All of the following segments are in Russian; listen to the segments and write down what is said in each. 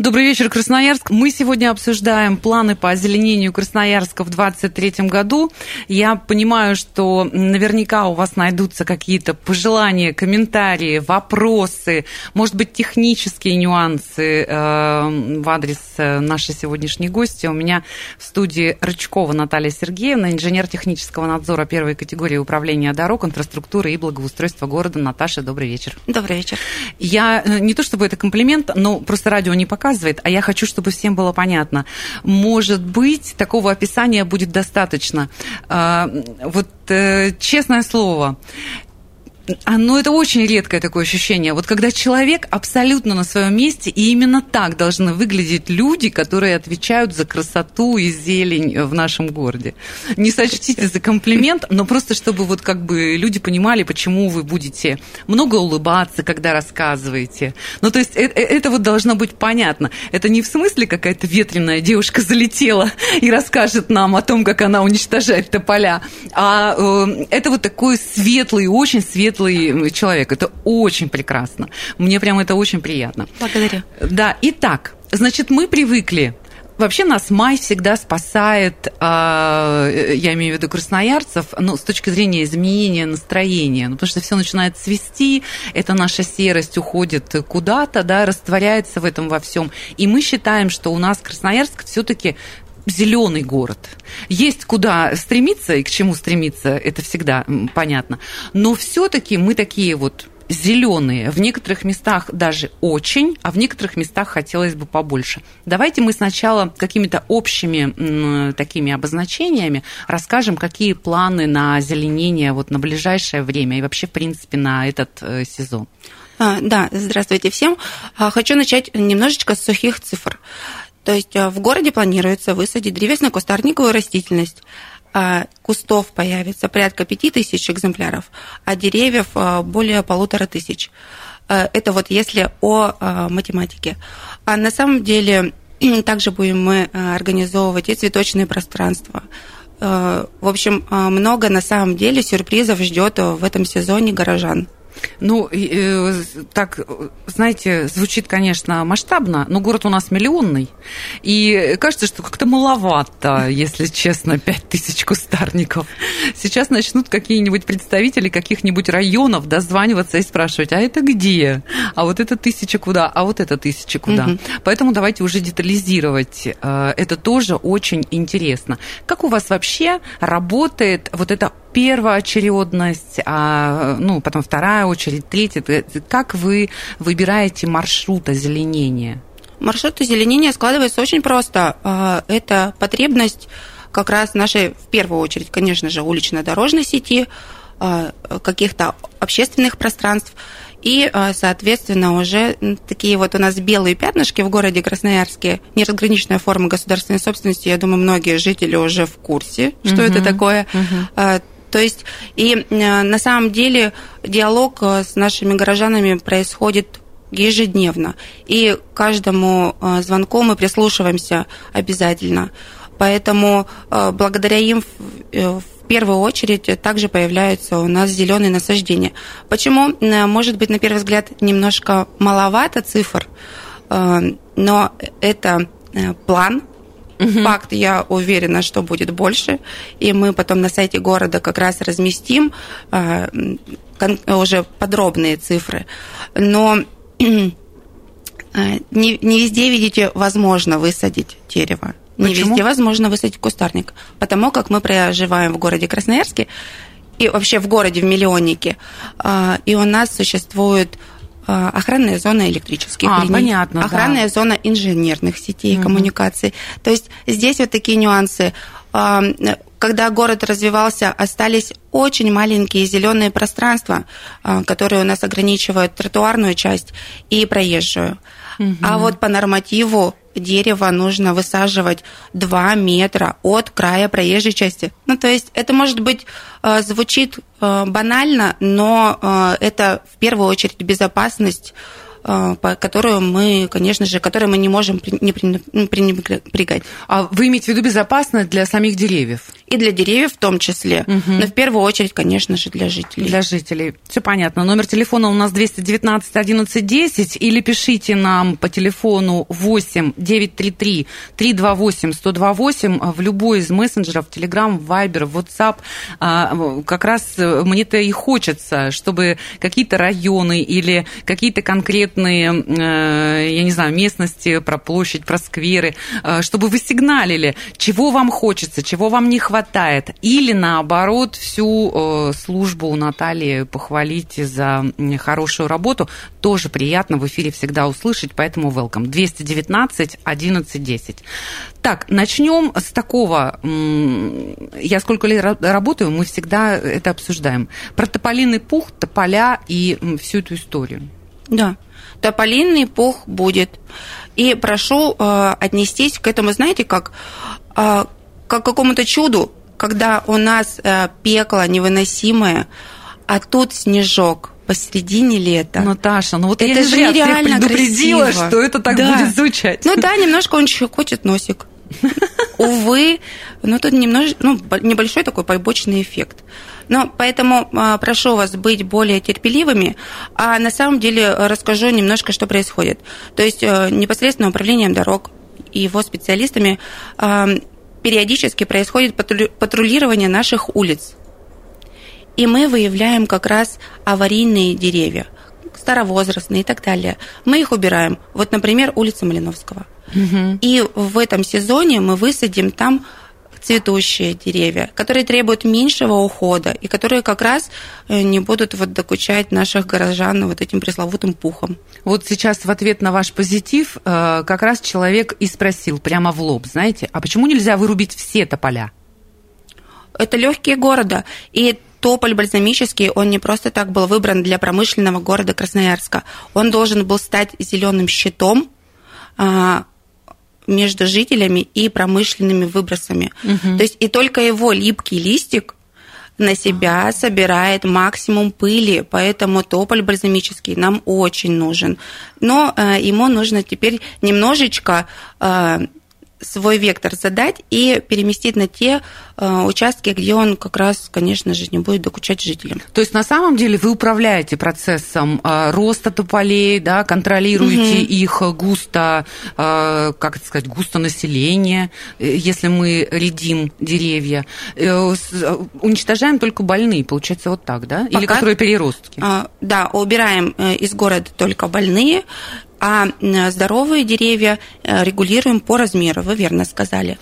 Добрый вечер, Красноярск. Мы сегодня обсуждаем планы по озеленению Красноярска в 2023 году. Я понимаю, что наверняка у вас найдутся какие-то пожелания, комментарии, вопросы, может быть, технические нюансы э, в адрес э, нашей сегодняшней гости. У меня в студии Рычкова Наталья Сергеевна, инженер технического надзора первой категории управления дорог, инфраструктуры и благоустройства города. Наташа, добрый вечер. Добрый вечер. Я э, не то чтобы это комплимент, но просто радио не показывает, а я хочу, чтобы всем было понятно. Может быть, такого описания будет достаточно. А, Вот э, честное слово, а, ну, это очень редкое такое ощущение. Вот когда человек абсолютно на своем месте, и именно так должны выглядеть люди, которые отвечают за красоту и зелень в нашем городе. Не сочтите за комплимент, но просто чтобы вот как бы люди понимали, почему вы будете много улыбаться, когда рассказываете. Ну, то есть э- э- это вот должно быть понятно. Это не в смысле какая-то ветреная девушка залетела и расскажет нам о том, как она уничтожает тополя, а э, это вот такой светлый, очень светлый человек. Это очень прекрасно. Мне прям это очень приятно. Благодарю. Да, итак, значит, мы привыкли Вообще нас май всегда спасает, а, я имею в виду красноярцев, ну, с точки зрения изменения настроения, ну, потому что все начинает цвести, это наша серость уходит куда-то, да, растворяется в этом во всем. И мы считаем, что у нас Красноярск все-таки зеленый город. Есть куда стремиться и к чему стремиться, это всегда понятно. Но все-таки мы такие вот зеленые, в некоторых местах даже очень, а в некоторых местах хотелось бы побольше. Давайте мы сначала какими-то общими такими обозначениями расскажем, какие планы на озеленение вот на ближайшее время и вообще, в принципе, на этот э, сезон. А, Да, здравствуйте всем. А, Хочу начать немножечко с сухих цифр. То есть а, в городе планируется высадить древесно-кустарниковую растительность. А, Кустов появится порядка пяти тысяч экземпляров, а деревьев а, более полутора тысяч. А, Это вот если о математике. А на самом деле также будем мы организовывать и цветочные пространства. В общем, много на самом деле сюрпризов ждет в этом сезоне горожан. Ну, э, так, знаете, звучит, конечно, масштабно, но город у нас миллионный. И кажется, что как-то маловато, если честно, пять тысяч кустарников. Сейчас начнут какие-нибудь представители каких-нибудь районов дозваниваться и спрашивать, а это где? А вот это тысяча куда? А вот это тысяча куда? Мгм. Поэтому давайте уже детализировать. Э, Это тоже очень интересно. Как у вас вообще работает вот эта первоочередность, а, ну, потом вторая очередь, третья? Как вы выбираете маршрут озеленения? Маршрут озеленения складывается очень просто. А, Это потребность как раз нашей, в первую очередь, конечно же, улично-дорожной сети, а, каких-то общественных пространств. И, а, соответственно, уже такие вот у нас белые пятнышки в городе Красноярске, неразграниченная форма государственной собственности, я думаю, многие жители уже в курсе, что Мгм, это такое. мгм. То есть, и э, на самом деле диалог э, с нашими горожанами происходит ежедневно. И каждому э, звонку мы прислушиваемся обязательно. Поэтому благодаря им в- первую очередь также появляются у нас зеленые насаждения. Почему, может быть, на первый взгляд немножко маловато цифр, но это э, план, Факт, я уверена, что будет больше. И мы потом на сайте города как раз разместим кон- уже подробные цифры. Но а, не, не везде, видите, возможно высадить дерево. Не Почему? везде возможно высадить кустарник. Потому как мы проживаем в городе Красноярске и вообще в городе, в миллионнике, а, и у нас существует охранная зона электрических А, линий, понятно, да. охранная зона инженерных сетей Мгм. коммуникаций. То есть здесь вот такие нюансы. А, Когда город развивался, остались очень маленькие зеленые пространства, а, которые у нас ограничивают тротуарную часть и проезжую. А вот по нормативу дерево нужно высаживать 2 метра от края проезжей части. Ну, то есть это, может быть, э, звучит э, банально, но э, это в первую очередь безопасность Э, которую мы, конечно же, которой мы не можем не пренебрегать. А вы имеете в виду безопасность для самих деревьев? И для деревьев в том числе, угу. но в первую очередь, конечно же, для жителей. Для жителей. Все понятно. Номер телефона у нас 219 11 10 или пишите нам по телефону 8 933 328 128 в любой из мессенджеров, Telegram, Viber, WhatsApp. А, как раз мне-то и хочется, чтобы какие-то районы или какие-то конкретные э, я не знаю, местности, про площадь, про скверы, э, чтобы вы сигналили, чего вам хочется, чего вам не хватает. Или наоборот, всю э, службу у Натальи похвалите за хорошую работу. Тоже приятно в эфире всегда услышать, поэтому welcome. 219 11 10. Так, начнем с такого. Я сколько лет работаю, мы всегда это обсуждаем. Про тополиный пух, тополя и всю эту историю. Да тополинный пух будет. И прошу э, отнестись к этому, знаете, как, э, как к какому-то чуду, когда у нас э, пекло невыносимое, а тут снежок посередине лета. Наташа, ну вот это я же зря нереально предупредила, красиво. что это так да. будет звучать. Ну да, немножко он щекочет носик. Увы, но тут немножко, ну, небольшой такой побочный эффект. Но поэтому а, прошу вас быть более терпеливыми, а на самом деле расскажу немножко, что происходит. То есть э, непосредственно управлением дорог и его специалистами а, периодически происходит патрулирование наших улиц. И мы выявляем как раз аварийные деревья, старовозрастные и так далее. Мы их убираем. Вот, например, улица Малиновского. Угу. И в этом сезоне мы высадим там цветущие деревья, которые требуют меньшего ухода и которые как раз э, не будут вот докучать наших горожан вот этим пресловутым пухом. Вот сейчас в ответ на ваш позитив э, как раз человек и спросил прямо в лоб, знаете, а почему нельзя вырубить все тополя? Это легкие города, и тополь бальзамический, он не просто так был выбран для промышленного города Красноярска. Он должен был стать зеленым щитом, а, между жителями и промышленными выбросами. Угу. То есть и только его липкий листик на себя собирает максимум пыли, поэтому тополь бальзамический нам очень нужен. Но э, ему нужно теперь немножечко э, свой вектор задать и переместить на те э, участки, где он как раз, конечно же, не будет докучать жителям. То есть на самом деле вы управляете процессом э, роста тополей, да, контролируете угу. их густо, э, как это сказать, густо население, если мы редим деревья, уничтожаем только больные, получается вот так, да, Пока, или которые переростки? Э, да, убираем из города только больные а здоровые деревья э, регулируем по размеру, вы верно сказали.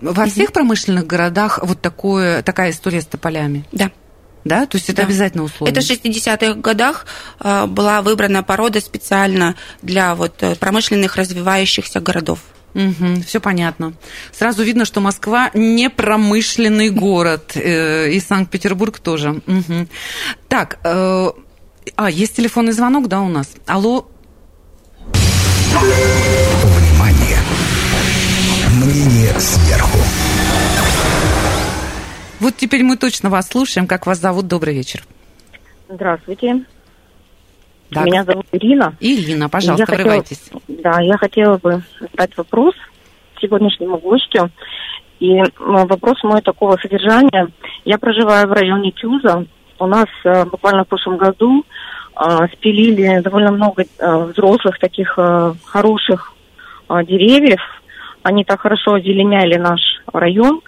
Во всех промышленных городах вот такое, такая история с тополями? Да. Да, то есть это да. обязательно условие. Это в 60-х годах э, была выбрана порода специально для вот э, промышленных развивающихся городов. Угу, все понятно. Сразу видно, что Москва не промышленный город, и Санкт-Петербург тоже. Угу. Так, а, есть телефонный звонок, да, у нас? Алло, Внимание! Мнение сверху. Вот теперь мы точно вас слушаем. Как вас зовут? Добрый вечер. Здравствуйте. Так. Меня зовут Ирина. Ирина, пожалуйста, я врывайтесь. Хотела, да, я хотела бы задать вопрос сегодняшнему гостю. И вопрос мой такого содержания. Я проживаю в районе Тюза. У нас э, буквально в прошлом году а, спилили довольно много а, взрослых таких а, хороших деревьев. Они так хорошо озеленяли наш район.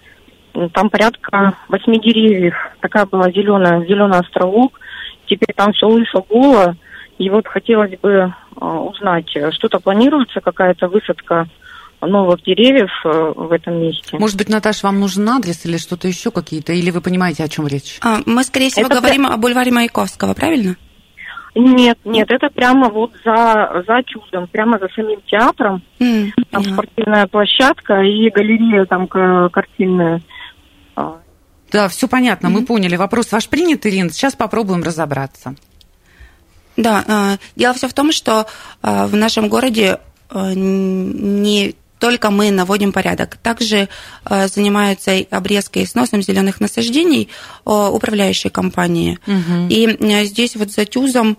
Там порядка восьми деревьев. Такая была зеленая, зеленый островок. Теперь там все лысо голо. И вот хотелось бы узнать, что-то планируется, какая-то высадка новых деревьев в этом месте. Может быть, Наташа, вам нужен адрес или что-то еще какие-то? Или вы понимаете, о чем речь? А, мы, скорее всего, Это говорим о бульваре Маяковского, правильно? Нет, нет, это прямо вот за, за чудом, прямо за самим театром. Mm, там yeah. спортивная площадка и галерея там картинная. А. Да, все понятно, mm-hmm. мы поняли. Вопрос ваш принят, Ирина. Сейчас попробуем разобраться. Да, а, дело все в том, что а, в нашем городе э, не только мы наводим порядок. Также э, занимаются обрезкой и сносом зеленых насаждений э, управляющие компании. Мгм. И э, здесь вот за Тюзом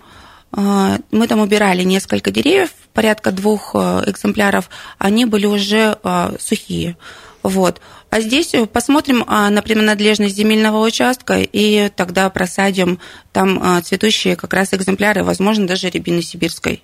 мы там убирали несколько деревьев, порядка двух экземпляров, они были уже сухие. Вот. А здесь посмотрим а, на принадлежность земельного участка и тогда просадим там цветущие как раз экземпляры, возможно, даже рябины сибирской.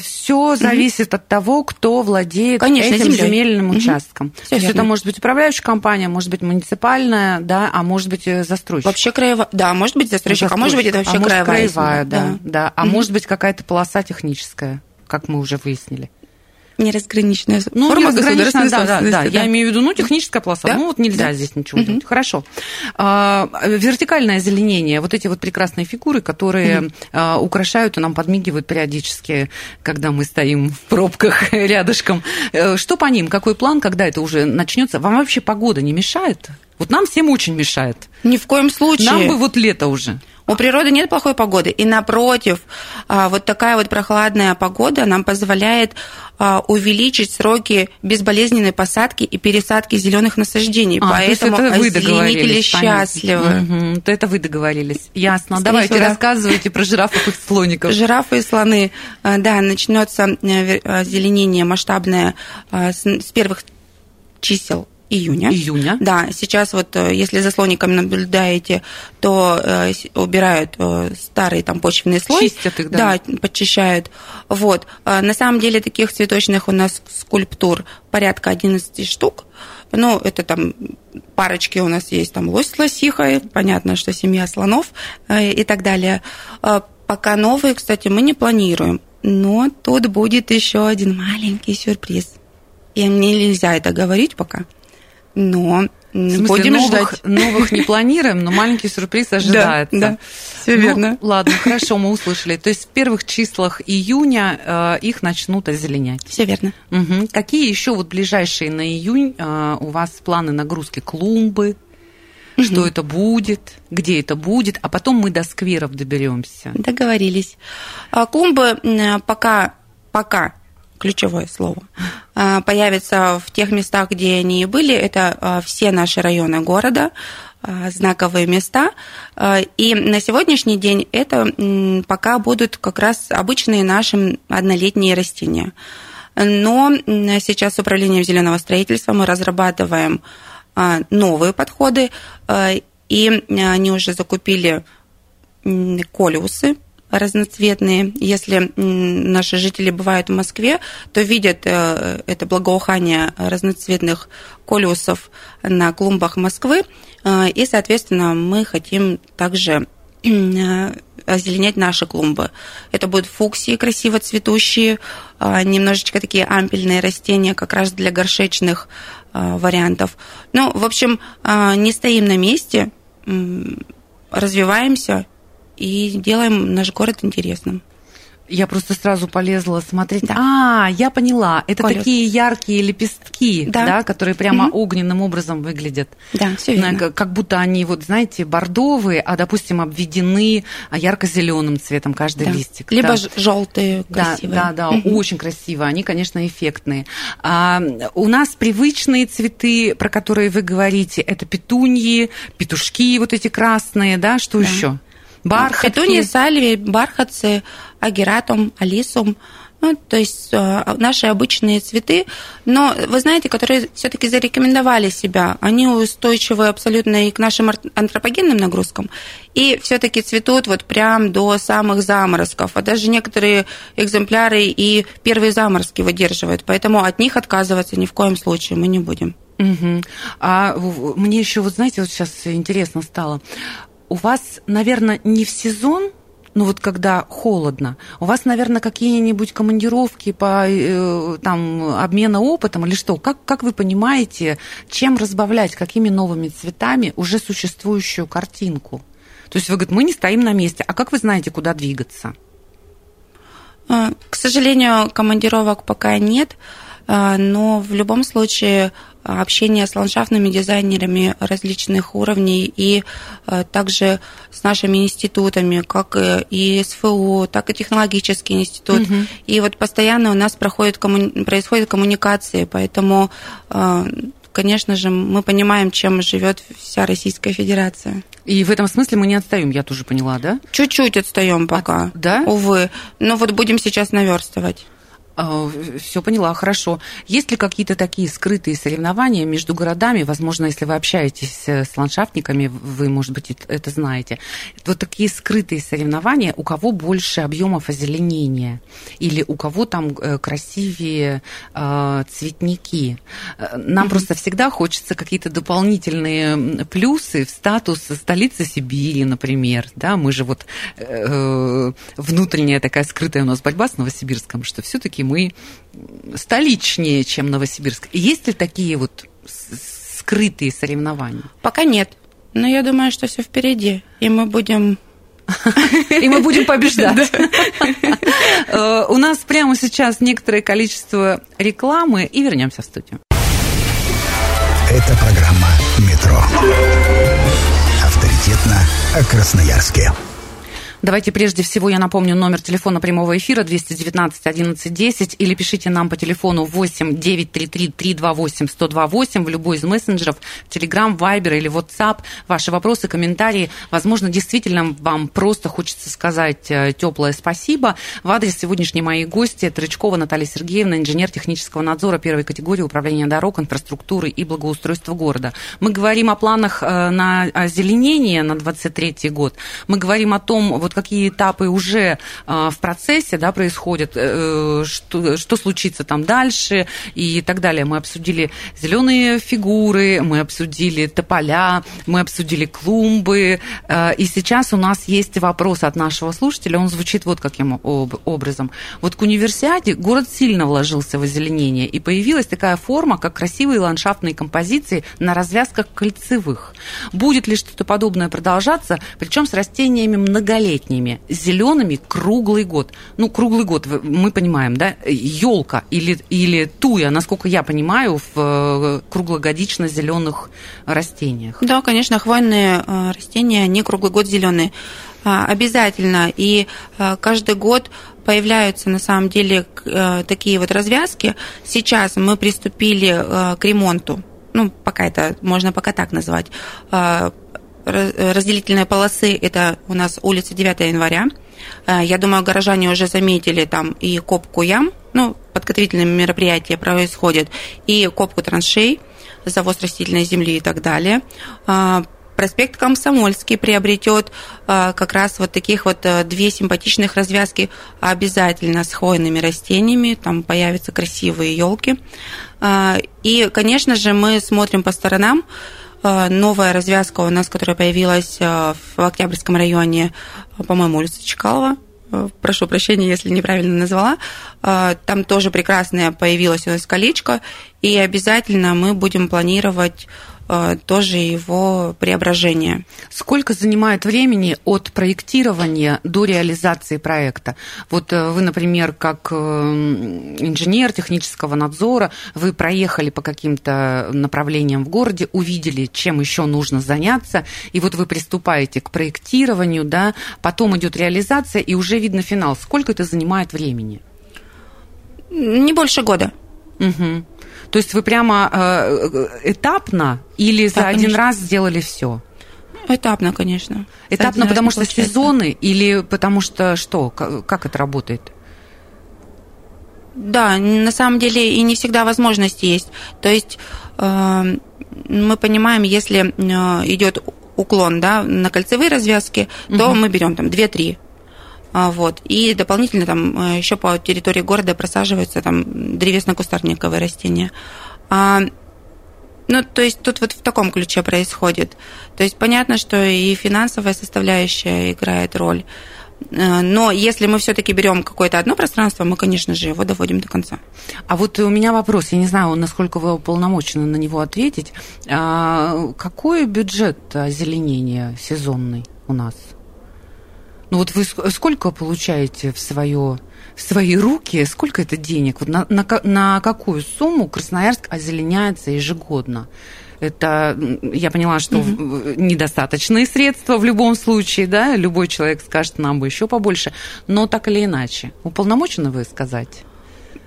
Все зависит от того, кто владеет Конечно, этим землей. земельным Мгм. участком. Всё То есть это может быть управляющая компания, может быть муниципальная, да, а может быть э, застройщик. Вообще краево... Да, может быть застройщик, а может быть это вообще а может, краевая, краевая, земля. да, да. А Мгм. может быть какая-то полоса техническая, как мы уже выяснили. Неразграниченная Ну, форма государственной да, да, да. собственности, Я имею в виду, ну, техническая полоса. Да, Ну, вот нельзя да. здесь ничего делать. Хорошо. А, вертикальное озеленение, вот эти вот прекрасные фигуры, которые а, украшают и нам подмигивают периодически, когда мы стоим в пробках рядышком. Э, Что по ним? Какой план, когда это уже начнется? Вам вообще погода не мешает? Вот нам всем очень мешает. Ни в коем случае. Нам бы вот лето уже. У природы нет плохой погоды. И напротив, а, вот такая вот прохладная погода нам позволяет а, увеличить сроки безболезненной посадки и пересадки зеленых насаждений. А, Поэтому это вы озеленители счастливы. Мгм, то это вы договорились. Ясно. Скорее Давайте всего, да. рассказывайте про жирафов и слоников. Жирафы и слоны, а, да, начнется э, озеленение масштабное с первых чисел июня. Июня. Да, сейчас вот, э, если за слониками наблюдаете, то э, убирают э, старый там почвенный слой. Чистят их, да. Да, подчищают. Вот. А На самом деле таких цветочных у нас скульптур порядка 11 штук. Ну, это там парочки у нас есть, там лось с лосихой, понятно, что семья слонов э, и так далее. А Пока новые, кстати, мы не планируем. Но тут будет еще один маленький сюрприз. И мне нельзя это говорить пока. Но В смысле, будем новых, ждать. новых не планируем, но маленький сюрприз ожидается. Да, да, все Ну, верно. Ладно, хорошо, мы услышали. То есть в первых числах июня э, их начнут озеленять. Все верно. Мгм. Какие еще вот ближайшие на июнь э, у вас планы нагрузки клумбы? Что это будет? Где это будет? А потом мы до скверов доберемся. Договорились. А, Клумбы м, пока, пока ключевое слово, а, появятся в тех местах, где они и были. Это а, все наши районы города, а, знаковые места. И на сегодняшний день это пока будут как раз обычные наши однолетние растения. Но сейчас с управлением зеленого строительства мы разрабатываем новые подходы, и они уже закупили колиусы разноцветные. Если наши жители бывают в Москве, то видят э, это благоухание разноцветных колиусов на клумбах Москвы. Э, И, соответственно, мы хотим также э, озеленять наши клумбы. Это будут фуксии красиво цветущие, немножечко такие ампельные растения, как раз для горшечных вариантов. Ну, в общем, не стоим на месте, развиваемся и делаем наш город интересным. Я просто сразу полезла смотреть. Да. А, я поняла. Это Колес. такие яркие лепестки, да, Да. которые прямо Мгм. огненным образом выглядят. Да, все На- верно. Как как будто они, вот, знаете, бордовые, а, допустим, обведены а, ярко-зеленым цветом каждый Да. листик. Либо Да. желтые, Да, красивые. да, да, Мгм. очень красиво. Они, конечно, эффектные. А, у нас привычные цветы, про которые вы говорите, это петуньи, петушки вот эти красные, да, что Да. еще? Бархатки. Петунии, сальвии, бархатцы, агератум, алисум. Ну, то есть э, наши обычные цветы, но вы знаете, которые все-таки зарекомендовали себя, они устойчивы абсолютно и к нашим антропогенным нагрузкам, и все-таки цветут вот прям до самых заморозков, а даже некоторые экземпляры и первые заморозки выдерживают, поэтому от них отказываться ни в коем случае мы не будем. Мгм. А мне еще, вот знаете, вот сейчас интересно стало. У вас, наверное, не в сезон, ну вот когда холодно, у вас, наверное, какие-нибудь командировки по э, там обмена опытом или что? Как, как вы понимаете, чем разбавлять, какими новыми цветами уже существующую картинку? То есть вы говорите, мы не стоим на месте, а как вы знаете, куда двигаться? А, К сожалению, командировок пока нет, а, но в любом случае общение с ландшафтными дизайнерами различных уровней и э, также с нашими институтами, как и СФУ, так и технологический институт. Угу. И вот постоянно у нас проходит происходит коммуникации, поэтому э, конечно же, мы понимаем, чем живет вся Российская Федерация. И в этом смысле мы не отстаем, я тоже поняла, да? Чуть-чуть отстаем пока. А, да? Увы. Но вот будем сейчас наверстывать. А, Все поняла, хорошо. Есть ли какие-то такие скрытые соревнования между городами? Возможно, если вы общаетесь э, с ландшафтниками, вы, может быть, это знаете. Вот такие скрытые соревнования, у кого больше объемов озеленения? Или у кого там э, красивее э, цветники? Нам mm-hmm. просто всегда хочется какие-то дополнительные плюсы в статус столицы Сибири, например. Да, мы же вот э, внутренняя такая скрытая у нас борьба с Новосибирском, что все-таки мы столичнее, чем Новосибирск. Есть ли такие вот скрытые соревнования? Пока нет. Но я думаю, что все впереди. И мы будем и мы будем побеждать. Э, у нас прямо сейчас некоторое количество рекламы, и вернемся в студию. Это программа «Метро». Авторитетно о Красноярске. Давайте прежде всего я напомню номер телефона прямого эфира 219 11 10 или пишите нам по телефону 8 933 328 128 в любой из мессенджеров, Telegram, Viber или WhatsApp. Ваши вопросы, комментарии. Возможно, действительно вам просто хочется сказать э, теплое спасибо. В адрес сегодняшней моей гости Трычкова Наталья Сергеевна, инженер технического надзора первой категории управления дорог, инфраструктуры и благоустройства города. Мы говорим о планах э, на озеленение на 23 год. Мы говорим о том, вот вот какие этапы уже а, в процессе да, происходят, э, что, что случится там дальше и так далее. Мы обсудили зеленые фигуры, мы обсудили тополя, мы обсудили клумбы. Э, и сейчас у нас есть вопрос от нашего слушателя, он звучит вот каким образом. Вот к универсиаде город сильно вложился в озеленение, и появилась такая форма, как красивые ландшафтные композиции на развязках кольцевых. Будет ли что-то подобное продолжаться, причем с растениями многолетними? Многолетними, зелеными круглый год. Ну, круглый год, мы понимаем, да, елка или, или туя, насколько я понимаю, в э, круглогодично зеленых растениях. Да, конечно, хвойные э, растения, они круглый год зеленые. А, обязательно. И э, каждый год появляются на самом деле такие вот развязки. Сейчас мы приступили к ремонту ну, пока это можно пока так назвать, разделительной полосы это у нас улица 9 января. Э, я думаю, горожане уже заметили там и копку ям, ну, подготовительные мероприятия происходят, и копку траншей, завоз растительной земли и так далее. Э, проспект Комсомольский приобретет э, как раз вот таких вот две симпатичных развязки обязательно с хвойными растениями, там появятся красивые елки. И, конечно же, мы смотрим по сторонам, Э, новая развязка у нас, которая появилась э, в Октябрьском районе, э, по-моему, улица Чкалова, прошу прощения, если неправильно назвала, там тоже прекрасное появилось у нас колечко, и обязательно мы будем планировать Э, тоже его преображение. Сколько занимает времени от проектирования до реализации проекта? Вот э, вы, например, как э, инженер технического надзора, вы проехали по каким-то направлениям в городе, увидели, чем еще нужно заняться, и вот вы приступаете к проектированию, да, потом идет реализация, и уже видно финал. Сколько это занимает времени? Не больше года. Угу. То есть вы прямо э, этапно или да, за конечно. один раз сделали все? Этапно, конечно. Этапно, потому что получается. сезоны или потому что что? Как это работает? Да, на самом деле и не всегда возможность есть. То есть э, мы понимаем, если э, идет уклон да, на кольцевые развязки, то угу. мы берем там 2-3 а, вот. И дополнительно там э, еще по территории города просаживаются там древесно-кустарниковые растения. А, ну, то есть тут вот в таком ключе происходит. То есть понятно, что и финансовая составляющая играет роль. Э, но если мы все-таки берем какое-то одно пространство, мы, конечно же, его доводим до конца. А вот у меня вопрос, я не знаю, насколько вы уполномочены на него ответить. А какой бюджет озеленения сезонный у нас? Ну вот вы ск- сколько получаете в свое в свои руки, сколько это денег? Вот на, на, на какую сумму Красноярск озеленяется ежегодно? Это, я поняла, что в- недостаточные средства в любом случае, да, любой человек скажет, нам бы еще побольше, но так или иначе. Уполномочены вы сказать?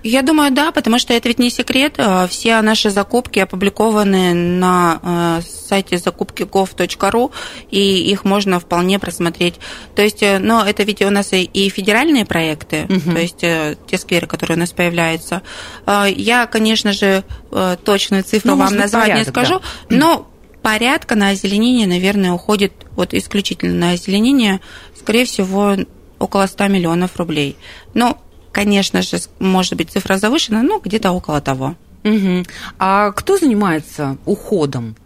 Я думаю, да, потому что это ведь не секрет. Э, Все наши закупки опубликованы на э, сайте закупки.gov.ru, и их можно вполне просмотреть. То есть, э, но это ведь у нас и- федеральные проекты, Мгм. то есть э, те скверы, которые у нас появляются. Э, Я, конечно же, э, точную цифру Ну, вам назвать не порядок, скажу, но порядка на озеленение, наверное, уходит вот исключительно на озеленение, скорее всего, около 100 миллионов рублей. Ну, конечно же, может быть, цифра завышена, но где-то около того. Мгм. А кто занимается уходом?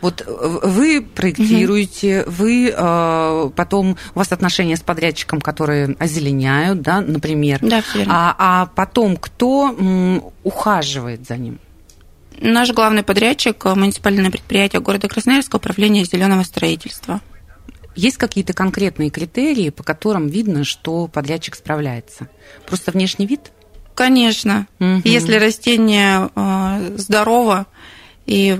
Вот э, вы проектируете, вы э, потом у вас отношения с подрядчиком, которые озеленяют, да, например. Да, верно. А, а потом кто м, ухаживает за ним? Наш главный подрядчик – муниципальное предприятие города Красноярска, управление зеленого строительства. Есть какие-то конкретные критерии, по которым видно, что подрядчик справляется? Просто внешний вид? Конечно, Мгм. если растение э, здорово и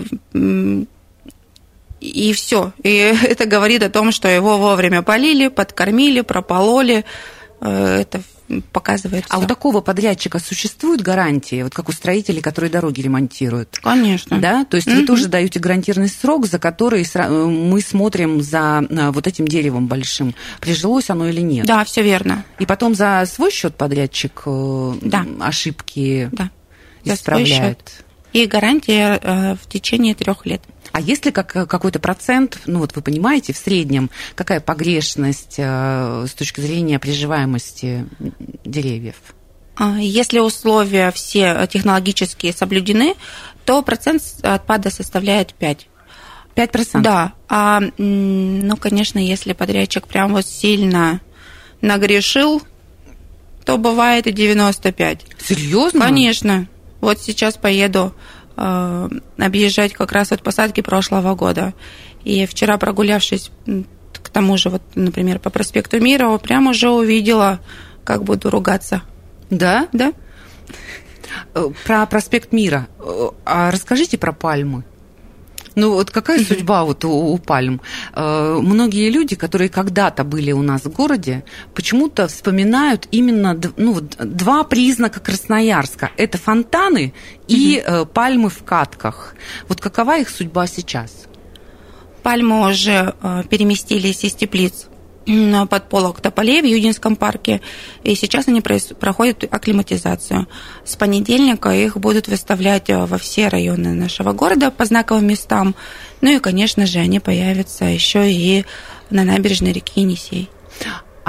и все. И это говорит о том, что его вовремя полили, подкормили, пропололи. Э, Это показывает А всё. у такого подрядчика существуют гарантии, вот как у строителей, которые дороги ремонтируют? Конечно. Да, то есть вы Мгм. тоже даете гарантированный срок, за который э, мы смотрим за э, вот этим деревом большим, прижилось оно или нет. Да, все верно. И потом за свой счет подрядчик э, Да. ошибки Да. Исправляет. И гарантия в течение трех лет. А есть ли как, какой-то процент, ну вот вы понимаете, в среднем, какая погрешность э, с точки зрения приживаемости деревьев? А, Если условия все технологические соблюдены, то процент отпада составляет 5. 5%? Да, а, ну, конечно, если подрядчик прям вот сильно нагрешил, то бывает и 95. Серьезно? Конечно. Вот сейчас поеду э, объезжать как раз вот посадки прошлого года. И вчера, прогулявшись к тому же, вот, например, по проспекту Мира, прям уже увидела, как буду ругаться. Да? Да? Э, Про проспект Мира. Э, А расскажите про пальмы. Ну вот какая судьба вот у, у пальм? Э, Многие люди, которые когда-то были у нас в городе, почему-то вспоминают именно ну, два признака Красноярска. Это фонтаны и э, пальмы в катках. Вот какова их судьба сейчас? Пальмы уже э, переместились из теплиц м, под полок тополей в Юдинском парке, и сейчас они проходят акклиматизацию. С понедельника их будут выставлять э, во все районы нашего города по знаковым местам. Ну и, конечно же, они появятся еще и на набережной реки Енисей.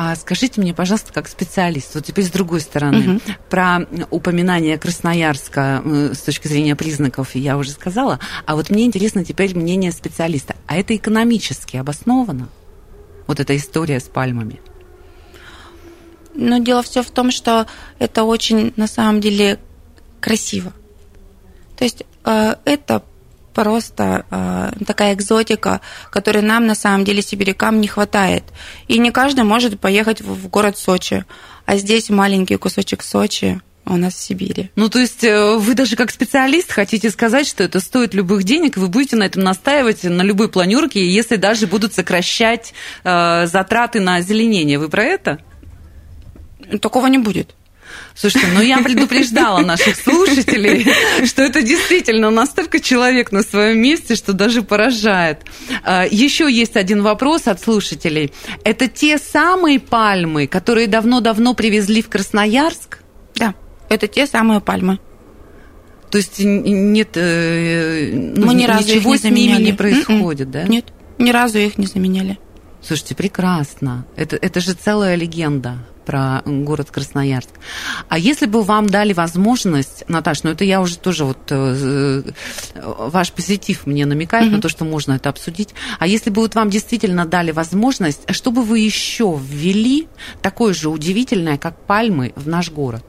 А скажите мне, пожалуйста, как специалист, вот теперь с другой стороны, Мгм. про упоминание Красноярска э, с точки зрения признаков я уже сказала, а вот мне интересно теперь мнение специалиста. А это экономически обосновано? Вот эта история с пальмами. Но дело все в том, что это очень, на самом деле, красиво. То есть э, это просто э, такая экзотика, которой нам, на самом деле, сибирякам не хватает. И не каждый может поехать в, в город Сочи. А здесь маленький кусочек Сочи у нас в Сибири. Ну, то есть э, вы даже как специалист хотите сказать, что это стоит любых денег, и вы будете на этом настаивать на любой планерке, если даже будут сокращать э, затраты на озеленение. Вы про это? Такого не будет. Слушайте, ну я предупреждала наших слушателей, что это действительно настолько человек на своем месте, что даже поражает. А, Еще есть один вопрос от слушателей. Это те самые пальмы, которые давно-давно привезли в Красноярск? Это те самые пальмы. То есть нет, э, ну, Мы ни разу их ничего не с ними заменяли. не происходит, да? Нет, ни разу их не заменяли. Слушайте, прекрасно. Это, это же целая легенда про город Красноярск. А если бы вам дали возможность, Наташа, ну это я уже тоже вот э, э, ваш позитив мне намекает Мгм. на то, что можно это обсудить. А если бы вот вам действительно дали возможность, что бы вы еще ввели такое же удивительное, как пальмы, в наш город?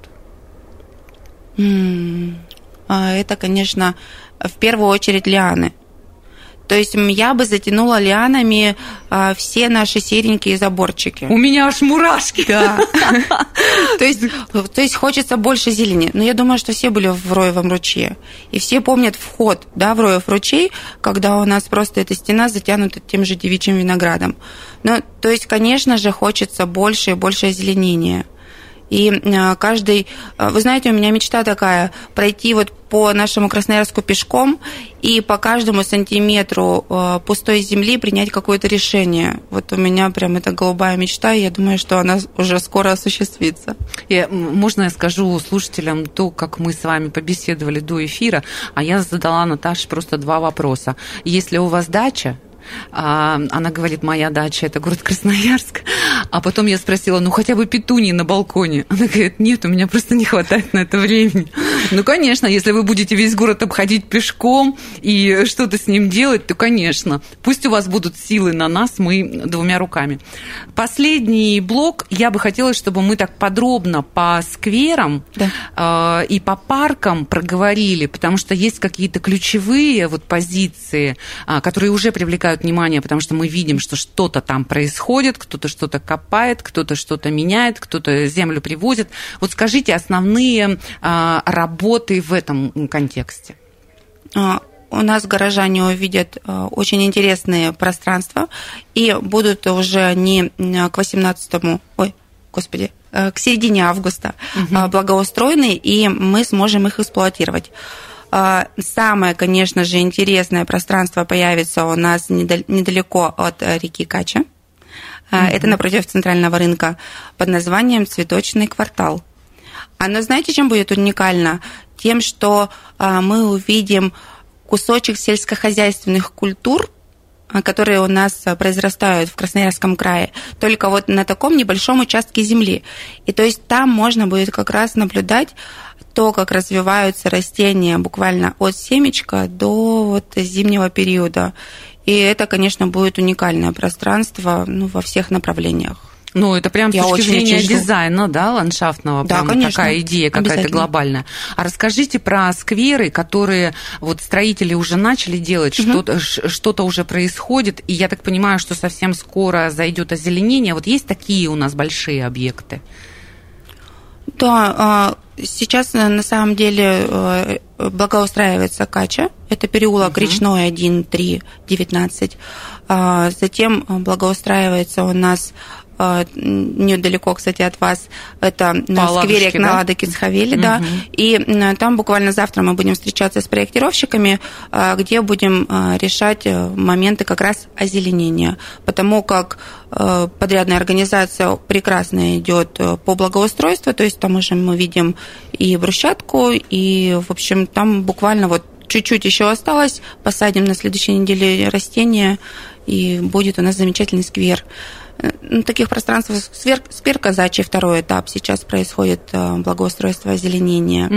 А, Это, конечно, в первую очередь лианы. То есть я бы затянула лианами а, все наши серенькие заборчики. У меня аж мурашки. Да. то, есть, то есть хочется больше зелени. Но я думаю, что все были в Роевом ручье. И все помнят вход да, в Роев ручей, когда у нас просто эта стена затянута тем же девичьим виноградом. Ну, то есть, конечно же, хочется больше и больше озеленения. И э, каждый... э, Вы знаете, у меня мечта такая, пройти вот по нашему Красноярску пешком и по каждому сантиметру э, пустой земли принять какое-то решение. Вот у меня прям это голубая мечта, и я думаю, что она уже скоро осуществится. М, можно я скажу слушателям то, как мы с вами побеседовали до эфира, а я задала Наташе просто два вопроса. Если у вас дача, она говорит, моя дача это город Красноярск. А потом я спросила, ну хотя бы петунии на балконе. Она говорит, нет, у меня просто не хватает на это времени. Ну, конечно, если вы будете весь город обходить пешком и что-то с ним делать, то, конечно, пусть у вас будут силы на нас, мы двумя руками. Последний блок, я бы хотела, чтобы мы так подробно по скверам Да. э, и по паркам проговорили, потому что есть какие-то ключевые вот позиции, а, которые уже привлекают внимание, потому что мы видим, что что-то там происходит, кто-то что-то копает, кто-то что-то меняет, кто-то землю привозит. Вот скажите основные а, работы в этом контексте. А, У нас горожане увидят а, очень интересные пространства и будут уже не м, к 18 ой, господи, к середине августа а, благоустроены, и мы сможем их эксплуатировать. А, Самое, конечно же, интересное пространство появится у нас недал- недалеко от э, реки Кача. А, Это напротив центрального рынка под названием «Цветочный квартал». Оно, знаете, чем будет уникально? Тем, что а, мы увидим кусочек сельскохозяйственных культур, которые у нас а, произрастают в Красноярском крае, только вот на таком небольшом участке земли. И то есть там можно будет как раз наблюдать то, как развиваются растения буквально от семечка до вот зимнего периода. И это, конечно, будет уникальное пространство ну, во всех направлениях. Ну, это прям с Я точки зрения жду. дизайна, да, ландшафтного, Да, прям конечно. такая идея какая-то глобальная. А расскажите про скверы, которые вот строители уже начали делать, Мгм. что-то, что-то уже происходит, и я так понимаю, что совсем скоро зайдет озеленение. Вот есть такие у нас большие объекты? Да, а, сейчас э, на самом деле э, благоустраивается Кача. Это переулок Мгм. Речной 1, 3, 19. А, Затем э, благоустраивается у нас недалеко, кстати, от вас, это на По сквере на да? Ладоке Цхавели, да. Мгм. И м, там буквально завтра мы будем встречаться с проектировщиками, а, где будем решать э, моменты как раз озеленения. Потому как э, подрядная организация прекрасно идет э, по благоустройству, то есть там уже мы видим и брусчатку, и, в общем, там буквально вот чуть-чуть еще осталось, посадим на следующей неделе растения, и будет у нас замечательный сквер. Э, таких пространствах сквер, сквер казачий, второй этап, сейчас происходит э, благоустройство озеленения.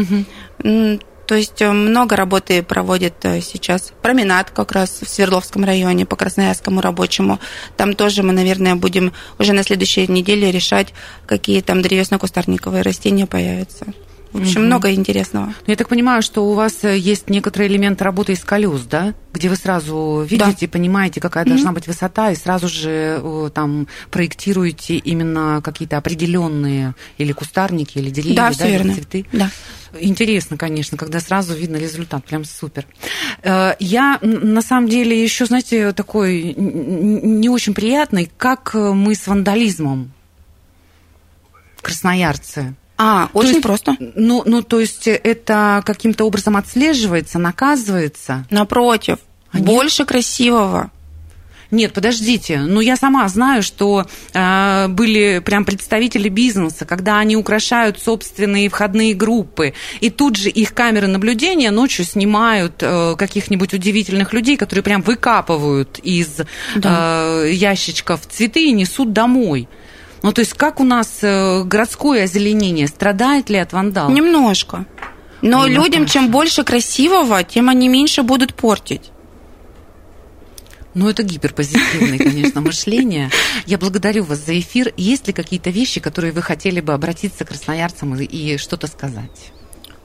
М, То есть э, много работы проводит сейчас променад как раз в Свердловском районе по Красноярскому рабочему. Там тоже мы, наверное, будем уже на следующей неделе решать, какие там древесно-кустарниковые растения появятся. В общем, Мгм. много интересного. Ну, Я так понимаю, что у вас э, есть некоторые элементы работы из колес, да? Где вы сразу видите, понимаете, какая должна быть высота, и сразу же э, там проектируете именно какие-то определенные или кустарники, или деревья, да, да, или цветы. Да. Интересно, конечно, когда сразу видно результат, прям супер. Э, Я на самом деле еще, знаете, такой не очень приятный, как мы с вандализмом, красноярцы. А, То очень есть, просто. Ну, ну, то есть это каким-то образом отслеживается, наказывается? Напротив, А нет? больше красивого. Нет, подождите. Ну, я сама знаю, что э, были прям представители бизнеса, когда они украшают собственные входные группы, и тут же их камеры наблюдения ночью снимают э, каких-нибудь удивительных людей, которые прям выкапывают из э, ящичков цветы и несут домой. Ну, то есть как у нас э, городское озеленение? Страдает ли от вандалов? Немножко. Но Ну, людям, чем больше красивого, тем они меньше будут портить. Ну, это гиперпозитивное, конечно, мышление. Я благодарю вас за эфир. Есть ли какие-то вещи, которые вы хотели бы обратиться к красноярцам и, и что-то сказать?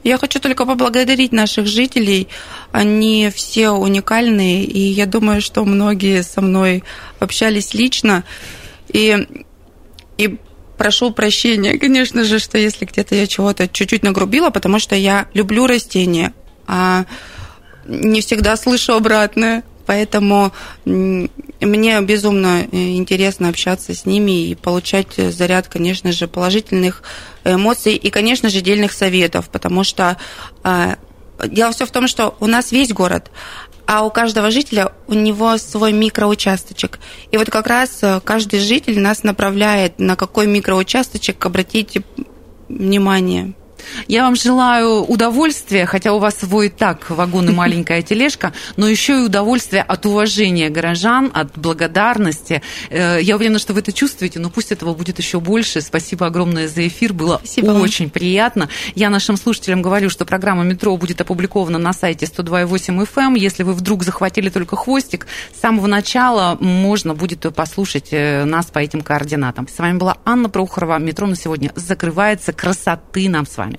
Я хочу только поблагодарить наших жителей. Они все уникальные, и я думаю, что многие со мной общались лично. И, и прошу прощения, конечно же, что если где-то я чего-то чуть-чуть нагрубила, потому что я люблю растения, а не всегда слышу обратное. Поэтому мне безумно э, интересно общаться с ними и получать заряд, конечно же, положительных эмоций и, конечно же, дельных советов, потому что э, дело все в том, что у нас весь город, а у каждого жителя у него свой микроучасточек. И вот как раз э, каждый житель нас направляет, на какой микроучасточек обратить внимание. Я вам желаю удовольствия, хотя у вас свой так вагон и маленькая тележка, но еще и удовольствия от уважения горожан, от благодарности. Э, я уверена, что вы это чувствуете, но пусть этого будет еще больше. Спасибо огромное за эфир, было Спасибо очень вам. приятно. Я нашим слушателям говорю, что программа «Метро» будет опубликована на сайте 102.8 FM. Эм. Если вы вдруг захватили только хвостик, с самого начала можно будет послушать э, нас по этим координатам. С вами была Анна Прохорова. «Метро» на сегодня закрывается. Красоты нам с вами.